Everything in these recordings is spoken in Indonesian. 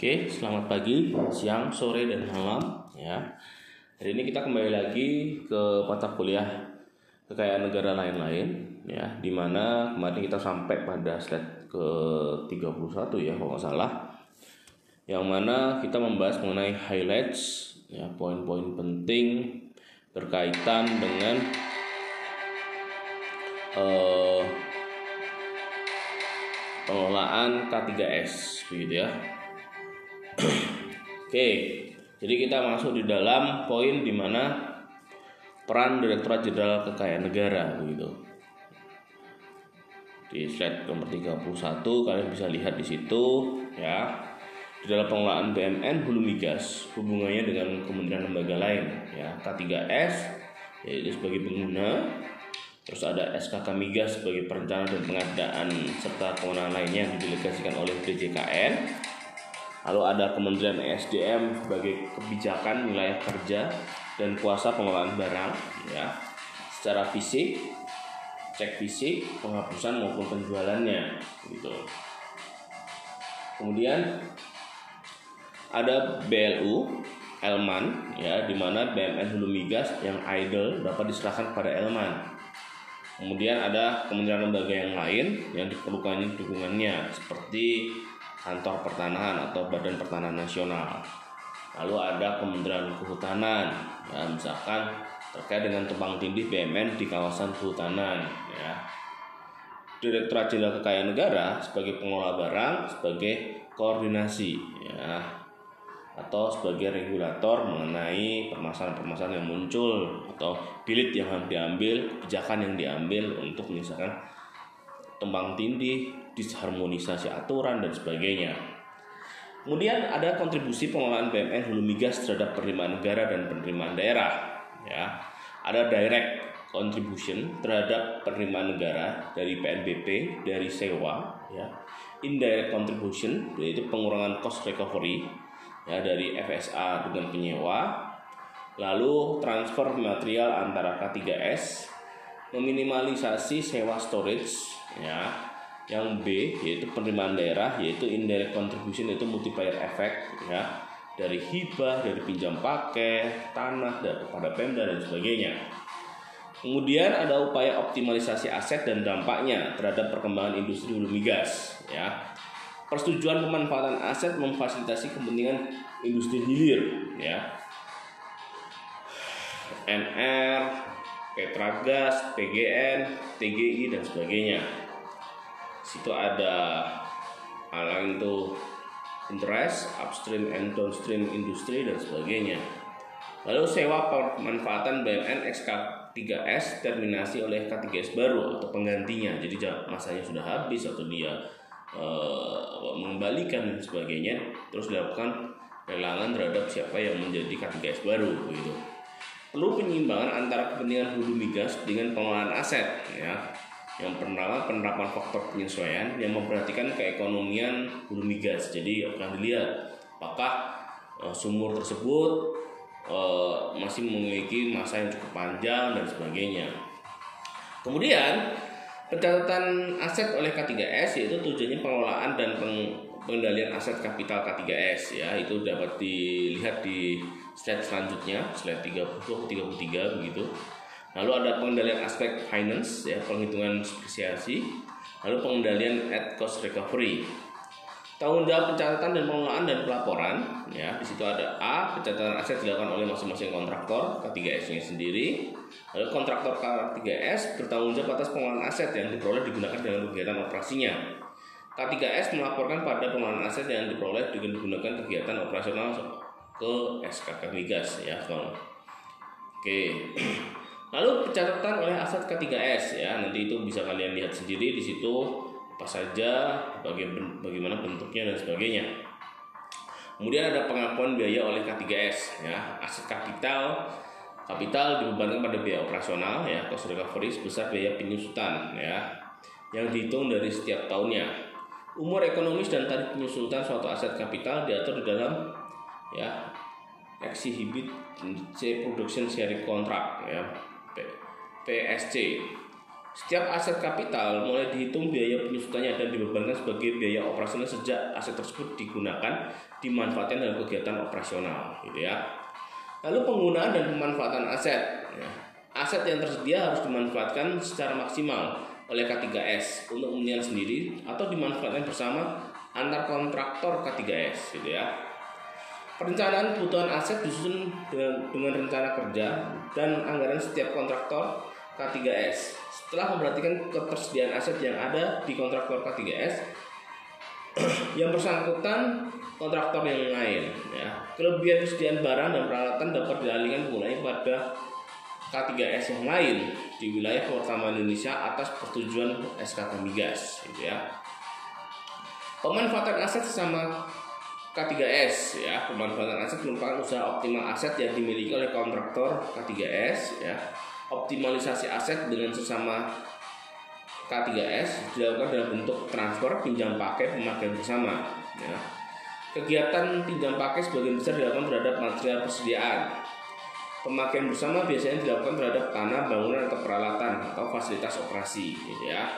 Oke, selamat pagi, siang, sore, dan malam ya. Hari ini kita kembali lagi ke mata kuliah kekayaan negara lain-lain ya, di mana kemarin kita sampai pada slide ke 31 ya kalau nggak salah. Yang mana kita membahas mengenai highlights ya, poin-poin penting berkaitan dengan uh, pengelolaan K3S begitu ya. Oke, jadi kita masuk di dalam poin di mana peran Direktorat Jenderal Kekayaan Negara begitu. Di slide nomor 31 kalian bisa lihat di situ ya. Di dalam pengelolaan BMN Hulu Migas hubungannya dengan kementerian lembaga lain ya. K3S yaitu sebagai pengguna Terus ada SKK Migas sebagai perencana dan pengadaan serta kewenangan lainnya yang didelegasikan oleh DJKN Lalu ada Kementerian ESDM sebagai kebijakan wilayah kerja dan kuasa pengelolaan barang ya secara fisik, cek fisik, penghapusan maupun penjualannya gitu. Kemudian ada BLU Elman ya di mana BMN Hulu Migas yang idle dapat diserahkan kepada Elman. Kemudian ada kementerian lembaga yang lain yang diperlukan dukungannya seperti kantor pertanahan atau badan pertanahan nasional. Lalu ada kementerian kehutanan ya misalkan terkait dengan tumpang tindih BMN di kawasan kehutanan ya. Direktorat Jenderal Kekayaan Negara sebagai pengelola barang sebagai koordinasi ya atau sebagai regulator mengenai permasalahan-permasalahan yang muncul atau bilit yang diambil, kebijakan yang diambil untuk misalkan tumpang tindih disharmonisasi aturan dan sebagainya. Kemudian ada kontribusi pengelolaan BMN Hulu Migas terhadap penerimaan negara dan penerimaan daerah. Ya, ada direct contribution terhadap penerimaan negara dari PNBP dari sewa. Ya, indirect contribution yaitu pengurangan cost recovery ya dari FSA dengan penyewa. Lalu transfer material antara K3S meminimalisasi sewa storage ya. Yang B yaitu penerimaan daerah yaitu indirect contribution itu multiplier effect ya. Dari hibah dari pinjam pakai tanah dan kepada pemda dan sebagainya. Kemudian ada upaya optimalisasi aset dan dampaknya terhadap perkembangan industri hulu migas ya. Persetujuan pemanfaatan aset memfasilitasi kepentingan industri hilir ya. NR, Petragas, PGN, TGI dan sebagainya situ ada lain itu interest, upstream and downstream industri dan sebagainya. Lalu sewa pemanfaatan BMN XK3S terminasi oleh K3S baru atau penggantinya. Jadi masanya sudah habis atau dia e, mengembalikan dan sebagainya. Terus dilakukan lelangan terhadap siapa yang menjadi K3S baru begitu. Perlu penyimbangan antara kepentingan hulu migas dengan pengelolaan aset ya yang pertama penerapan faktor penyesuaian yang memperhatikan keekonomian hulu migas. Jadi akan dilihat apakah uh, sumur tersebut uh, masih memiliki masa yang cukup panjang dan sebagainya. Kemudian pencatatan aset oleh K3S yaitu tujuannya pengelolaan dan peng, pengendalian aset kapital K3S ya itu dapat dilihat di slide selanjutnya slide 30 33 begitu Lalu ada pengendalian aspek finance ya, penghitungan spesiasi, lalu pengendalian at cost recovery. Tanggung jawab pencatatan dan pengelolaan dan pelaporan ya. Di situ ada A, pencatatan aset dilakukan oleh masing-masing kontraktor K3S-nya sendiri. Lalu kontraktor K3S bertanggung jawab atas pengelolaan aset yang diperoleh digunakan dalam kegiatan operasinya. K3S melaporkan pada pengelolaan aset yang diperoleh digunakan kegiatan operasional ke SKK Migas ya, Oke. Lalu pencatatan oleh aset K3S ya, nanti itu bisa kalian lihat sendiri di situ apa saja, bagaimana bentuknya dan sebagainya. Kemudian ada pengakuan biaya oleh K3S ya, aset kapital kapital dibebankan pada biaya operasional ya, cost recovery sebesar biaya penyusutan ya, yang dihitung dari setiap tahunnya. Umur ekonomis dan tarif penyusutan suatu aset kapital diatur di dalam ya exhibit C production sharing contract ya PSC Setiap aset kapital mulai dihitung biaya penyusutannya dan dibebankan sebagai biaya operasional sejak aset tersebut digunakan, dimanfaatkan dalam kegiatan operasional, gitu ya. Lalu penggunaan dan pemanfaatan aset. Ya. Aset yang tersedia harus dimanfaatkan secara maksimal oleh K3S untuk hunian sendiri atau dimanfaatkan bersama antar kontraktor K3S, gitu ya. Perencanaan kebutuhan aset disusun dengan, dengan rencana kerja dan anggaran setiap kontraktor K3S setelah memperhatikan ketersediaan aset yang ada di kontraktor K3S yang bersangkutan kontraktor yang lain ya. Kelebihan kesediaan barang dan peralatan dapat dialihkan penggunanya pada K3S yang lain di wilayah pertama Indonesia atas persetujuan SKK Migas gitu ya. Pemanfaatan aset sesama K3S ya pemanfaatan aset merupakan usaha optimal aset yang dimiliki oleh kontraktor K3S ya optimalisasi aset dengan sesama K3S dilakukan dalam bentuk transfer, pinjam pakai, pemakaian bersama. Ya. Kegiatan pinjam pakai sebagian besar dilakukan terhadap material persediaan. Pemakaian bersama biasanya dilakukan terhadap tanah, bangunan atau peralatan atau fasilitas operasi, ya.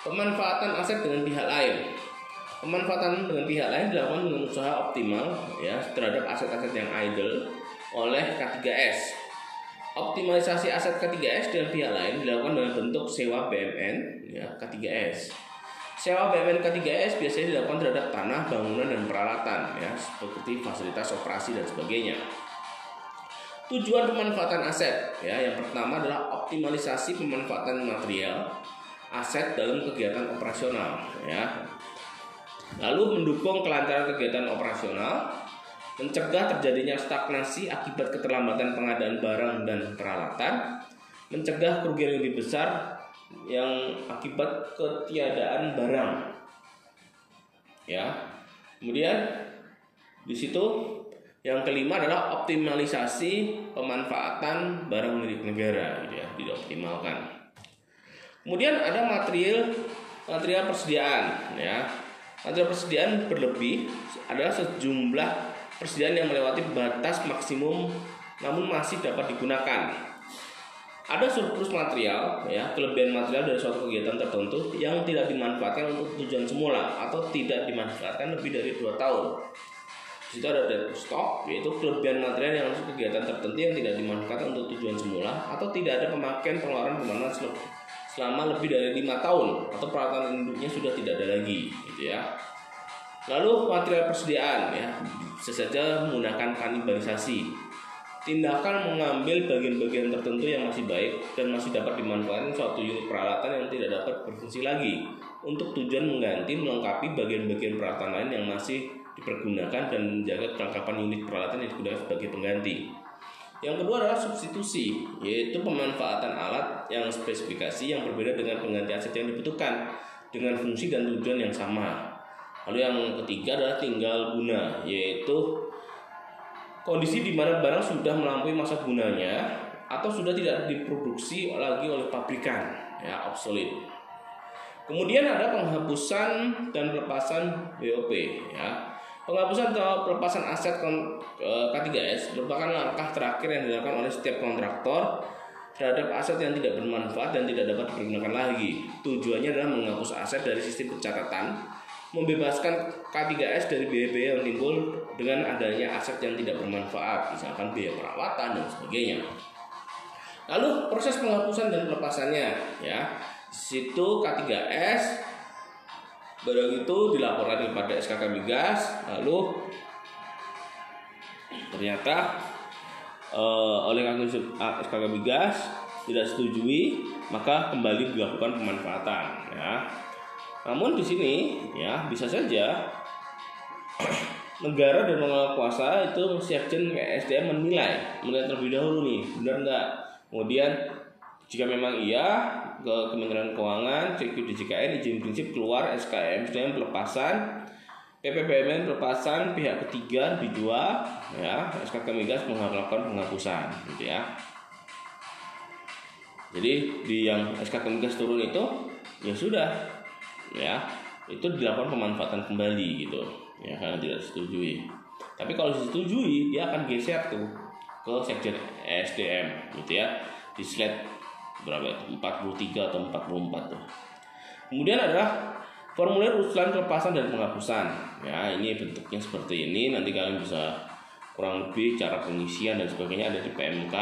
Pemanfaatan aset dengan pihak lain. Pemanfaatan dengan pihak lain dilakukan dengan usaha optimal ya terhadap aset-aset yang idle oleh K3S Optimalisasi aset K3S dengan pihak lain dilakukan dalam bentuk sewa BMN ya, K3S. Sewa BMN K3S biasanya dilakukan terhadap tanah, bangunan, dan peralatan ya, seperti fasilitas operasi dan sebagainya. Tujuan pemanfaatan aset ya, yang pertama adalah optimalisasi pemanfaatan material aset dalam kegiatan operasional ya. Lalu mendukung kelancaran kegiatan operasional mencegah terjadinya stagnasi akibat keterlambatan pengadaan barang dan peralatan, mencegah kerugian lebih besar yang akibat ketiadaan barang. Ya. Kemudian di situ yang kelima adalah optimalisasi pemanfaatan barang milik negara gitu ya, dioptimalkan. Kemudian ada material material persediaan ya. Material persediaan berlebih adalah sejumlah persediaan yang melewati batas maksimum namun masih dapat digunakan. Ada surplus material, ya, kelebihan material dari suatu kegiatan tertentu yang tidak dimanfaatkan untuk tujuan semula atau tidak dimanfaatkan lebih dari dua tahun. Di situ ada dead stock, yaitu kelebihan material yang untuk kegiatan tertentu yang tidak dimanfaatkan untuk tujuan semula atau tidak ada pemakaian pengeluaran pengeluaran selama lebih dari lima tahun atau peralatan induknya sudah tidak ada lagi, gitu ya. Lalu material persediaan ya, bisa saja menggunakan kanibalisasi. Tindakan mengambil bagian-bagian tertentu yang masih baik dan masih dapat dimanfaatkan suatu unit peralatan yang tidak dapat berfungsi lagi untuk tujuan mengganti melengkapi bagian-bagian peralatan lain yang masih dipergunakan dan menjaga kelengkapan unit peralatan yang digunakan sebagai pengganti. Yang kedua adalah substitusi, yaitu pemanfaatan alat yang spesifikasi yang berbeda dengan pengganti aset yang dibutuhkan dengan fungsi dan tujuan yang sama. Lalu yang ketiga adalah tinggal guna, yaitu kondisi di mana barang sudah melampaui masa gunanya atau sudah tidak diproduksi lagi oleh pabrikan, ya obsolete. Kemudian ada penghapusan dan pelepasan BOP, ya. Penghapusan atau pelepasan aset K3S merupakan langkah terakhir yang dilakukan oleh setiap kontraktor terhadap aset yang tidak bermanfaat dan tidak dapat digunakan lagi. Tujuannya adalah menghapus aset dari sistem pencatatan membebaskan K3S dari biaya-biaya yang timbul dengan adanya aset yang tidak bermanfaat, misalkan biaya perawatan dan sebagainya. Lalu proses penghapusan dan pelepasannya, ya, situ K3S barang itu dilaporkan kepada SKK Migas, lalu ternyata uh, oleh SKK Migas tidak setujui, maka kembali dilakukan pemanfaatan, ya. Namun di sini ya bisa saja negara dan pengelola kuasa itu Sekjen SDM menilai menilai terlebih dahulu nih benar nggak? Kemudian jika memang iya ke Kementerian Keuangan CQ DJKN izin prinsip keluar SKM SDM pelepasan PPBMN pelepasan pihak ketiga dua ya SKK Migas melakukan penghapusan gitu ya. Jadi di yang SKK Migas turun itu ya sudah ya. Itu dilakukan pemanfaatan kembali gitu. Ya karena tidak disetujui. Tapi kalau disetujui dia akan geser tuh ke sekjen SDM gitu ya. Di slide berapa itu? 43 atau 44 tuh. Kemudian adalah formulir usulan kelepasan dan penghapusan. Ya ini bentuknya seperti ini. Nanti kalian bisa kurang lebih cara pengisian dan sebagainya ada di PMK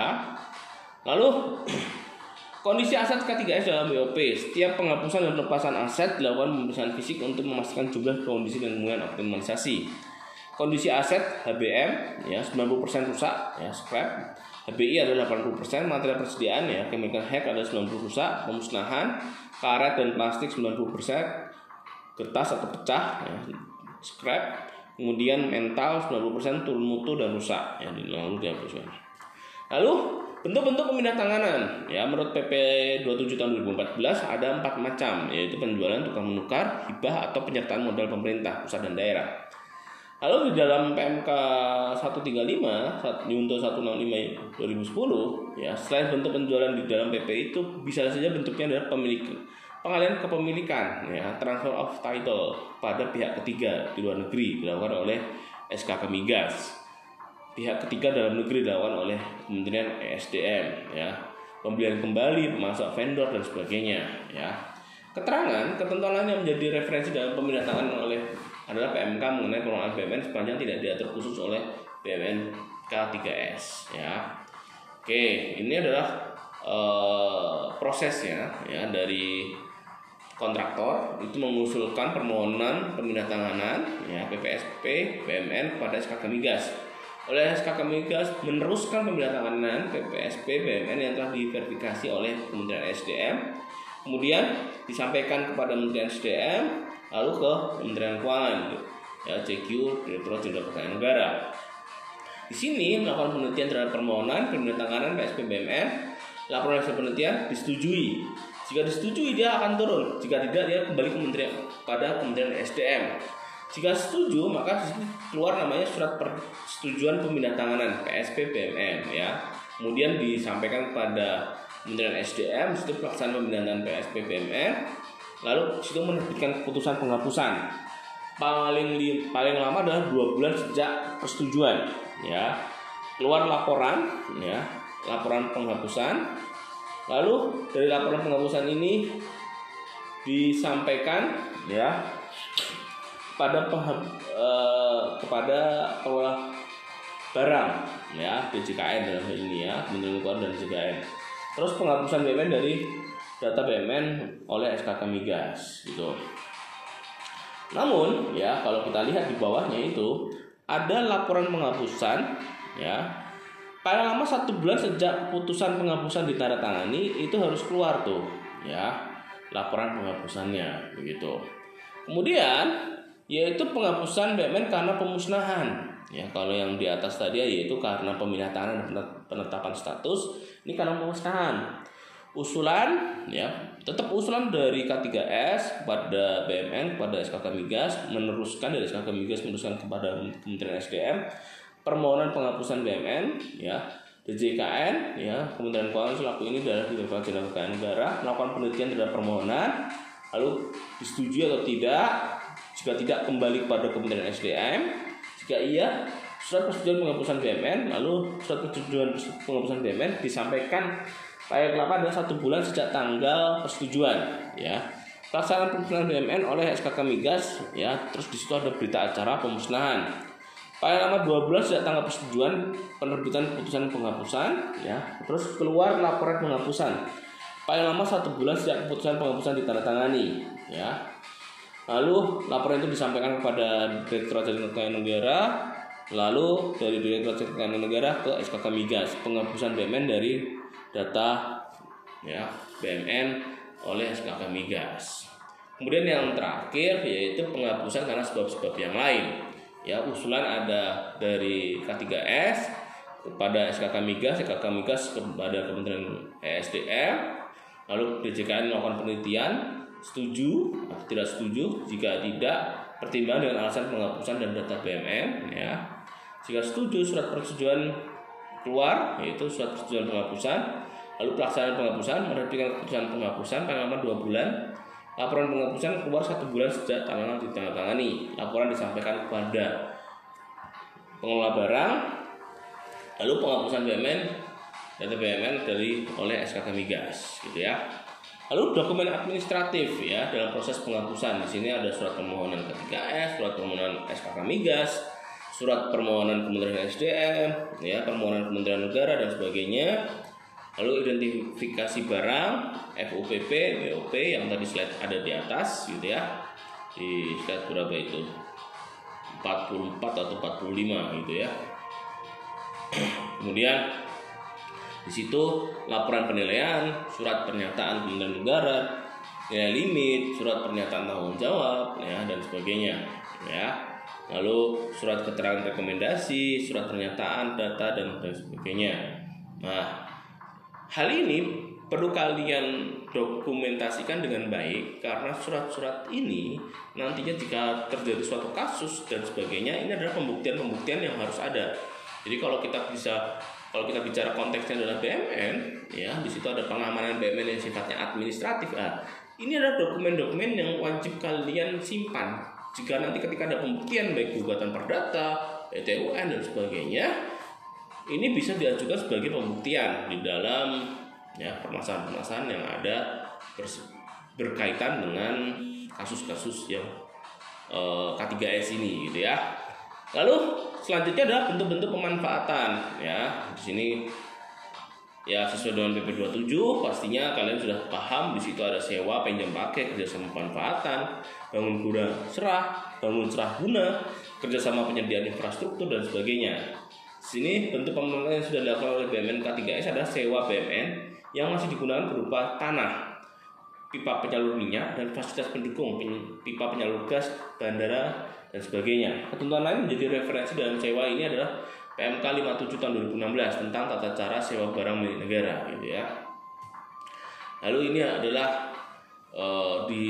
lalu Kondisi aset K3S dalam BOP Setiap penghapusan dan pelepasan aset dilakukan pemeriksaan fisik untuk memastikan jumlah kondisi dan kemudian optimalisasi. Kondisi aset HBM ya 90% rusak ya scrap. HBI adalah 80%, material persediaan ya chemical hack ada 90 rusak, pemusnahan, karet dan plastik 90%, kertas atau pecah ya, scrap, kemudian mental 90% turun mutu dan rusak ya lalu dihapuskan. Lalu Bentuk-bentuk pemindah tanganan ya menurut PP 27 tahun 2014 ada empat macam yaitu penjualan tukar menukar, hibah atau penyertaan modal pemerintah pusat dan daerah. Lalu di dalam PMK 135 Yunto 165 2010 ya selain bentuk penjualan di dalam PP itu bisa saja bentuknya adalah pemilik pengalihan kepemilikan ya transfer of title pada pihak ketiga di luar negeri dilakukan oleh SKK Migas. Pihak ketiga dalam negeri dilakukan oleh Kementerian ESDM ya pembelian kembali pemasok vendor dan sebagainya ya. Keterangan ketentuan yang menjadi referensi dalam pemindahan oleh adalah PMK mengenai pengelolaan BUMN sepanjang tidak diatur khusus oleh BUMN K3S ya. Oke ini adalah uh, prosesnya ya dari kontraktor. Itu mengusulkan permohonan pemindahan ya PPSP BUMN kepada SKK Migas oleh SKK Migas meneruskan pembidangan PPSP BUMN yang telah diverifikasi oleh Kementerian SDM kemudian disampaikan kepada Kementerian SDM lalu ke Kementerian Keuangan ya CQ Direktorat Jenderal Pertanian Negara. Di sini melakukan penelitian terhadap permohonan pembidangan PSP BUMN laporan hasil penelitian disetujui. Jika disetujui dia akan turun. Jika tidak dia kembali kementerian pada Kementerian SDM jika setuju, maka keluar namanya surat persetujuan pemindahan PSP BMN ya. Kemudian disampaikan kepada Kementerian SDM situ pelaksanaan pemindahan PSP BMN. Lalu situ menerbitkan keputusan penghapusan. Paling paling lama adalah dua bulan sejak persetujuan ya. Keluar laporan ya, laporan penghapusan. Lalu dari laporan penghapusan ini disampaikan ya pada eh, kepada pengelola barang ya DJKN dalam hal ini ya Keuangan dan DJKN. Terus penghapusan BUMN dari data BUMN oleh SKK Migas gitu. Namun ya kalau kita lihat di bawahnya itu ada laporan penghapusan ya paling lama satu bulan sejak putusan penghapusan ditandatangani itu harus keluar tuh ya laporan penghapusannya begitu. Kemudian yaitu penghapusan BUMN karena pemusnahan. Ya, kalau yang di atas tadi yaitu karena pemindahan dan penetapan status, ini karena pemusnahan. Usulan ya, tetap usulan dari K3S kepada BUMN kepada SKK Migas meneruskan dari SKK Migas meneruskan kepada Kementerian SDM permohonan penghapusan BUMN ya. DJKN ya Kementerian Keuangan selaku ini adalah Direktorat Jenderal Keuangan Negara melakukan penelitian terhadap permohonan lalu disetujui atau tidak jika tidak kembali kepada Kementerian SDM, jika iya surat persetujuan penghapusan BMN, lalu surat persetujuan penghapusan BMN disampaikan pada kelapa adalah satu bulan sejak tanggal persetujuan, ya. Pelaksanaan pemusnahan BMN oleh SKK Migas, ya. Terus di situ ada berita acara pemusnahan. Paling lama dua bulan sejak tanggal persetujuan penerbitan keputusan penghapusan, ya. Terus keluar laporan penghapusan. Paling lama satu bulan sejak keputusan penghapusan ditandatangani, ya Lalu laporan itu disampaikan kepada Direktorat Jenderal Keuangan Negara, lalu dari Direktorat Jenderal Negara ke SKK Migas, penghapusan BMN dari data ya BMN oleh SKK Migas. Kemudian yang terakhir yaitu penghapusan karena sebab-sebab yang lain. Ya, usulan ada dari K3S kepada SKK Migas, SKK Migas kepada Kementerian ESDM, lalu DJKN melakukan penelitian setuju atau tidak setuju jika tidak pertimbangan dengan alasan penghapusan dan data BMN ya jika setuju surat persetujuan keluar yaitu surat persetujuan penghapusan lalu pelaksanaan penghapusan menerbitkan keputusan penghapusan paling dua bulan laporan penghapusan keluar satu bulan sejak tanggal ditandatangani laporan disampaikan kepada pengelola barang lalu penghapusan BMN data BUMN dari oleh SKK Migas gitu ya. Lalu dokumen administratif ya dalam proses penghapusan di sini ada surat permohonan K3S, surat permohonan SKK Migas, surat permohonan Kementerian SDM, ya permohonan Kementerian Negara dan sebagainya. Lalu identifikasi barang, FUPP, BOP yang tadi slide ada di atas gitu ya. Di slide berapa itu? 44 atau 45 gitu ya. Kemudian di situ laporan penilaian, surat pernyataan Kementerian Negara, nilai limit, surat pernyataan tanggung jawab, ya dan sebagainya, ya. Lalu surat keterangan rekomendasi, surat pernyataan data dan dan sebagainya. Nah, hal ini perlu kalian dokumentasikan dengan baik karena surat-surat ini nantinya jika terjadi suatu kasus dan sebagainya ini adalah pembuktian-pembuktian yang harus ada. Jadi kalau kita bisa kalau kita bicara konteksnya adalah BMN, ya di situ ada pengamanan BMN yang sifatnya administratif. Ah, ini adalah dokumen-dokumen yang wajib kalian simpan. Jika nanti ketika ada pembuktian baik gugatan perdata, ETUN dan sebagainya, ini bisa diajukan sebagai pembuktian di dalam ya permasalahan-permasalahan yang ada berkaitan dengan kasus-kasus yang uh, eh, K3S ini gitu ya. Lalu selanjutnya adalah bentuk-bentuk pemanfaatan ya. Di sini ya sesuai dengan PP 27 pastinya kalian sudah paham di situ ada sewa, pinjam pakai, kerjasama pemanfaatan, bangun guna serah, bangun serah guna, kerjasama penyediaan infrastruktur dan sebagainya. Sini bentuk pemanfaatan yang sudah dilakukan oleh BMN K3S adalah sewa BMN yang masih digunakan berupa tanah, pipa penyalur minyak dan fasilitas pendukung pipa penyalur gas, bandara dan sebagainya. Ketentuan lain menjadi referensi dalam sewa ini adalah PMK 57 tahun 2016 tentang tata cara sewa barang milik negara gitu ya. Lalu ini adalah uh, di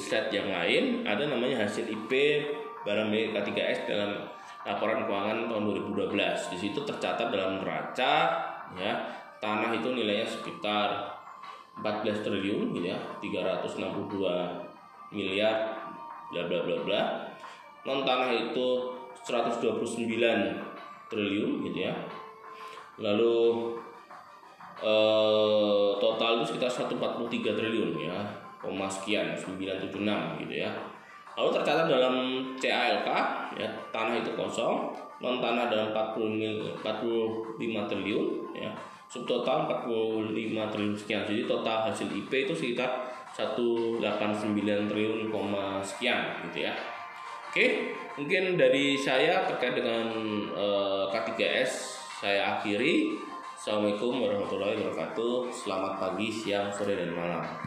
slide yang lain ada namanya hasil IP barang milik K3S dalam laporan keuangan tahun 2012. Di situ tercatat dalam neraca ya tanah itu nilainya sekitar 14 triliun gitu ya 362 miliar bla bla bla bla non tanah itu 129 triliun gitu ya. Lalu eh, total itu sekitar 143 triliun ya. Koma sekian 976 gitu ya. Lalu tercatat dalam CALK ya tanah itu kosong. Non tanah dalam 40 45 triliun ya. Subtotal 45 triliun sekian. Jadi total hasil IP itu sekitar 189 triliun koma sekian gitu ya oke mungkin dari saya terkait dengan uh, eh, K3S saya akhiri. Assalamualaikum warahmatullahi wabarakatuh. Selamat pagi siang sore dan malam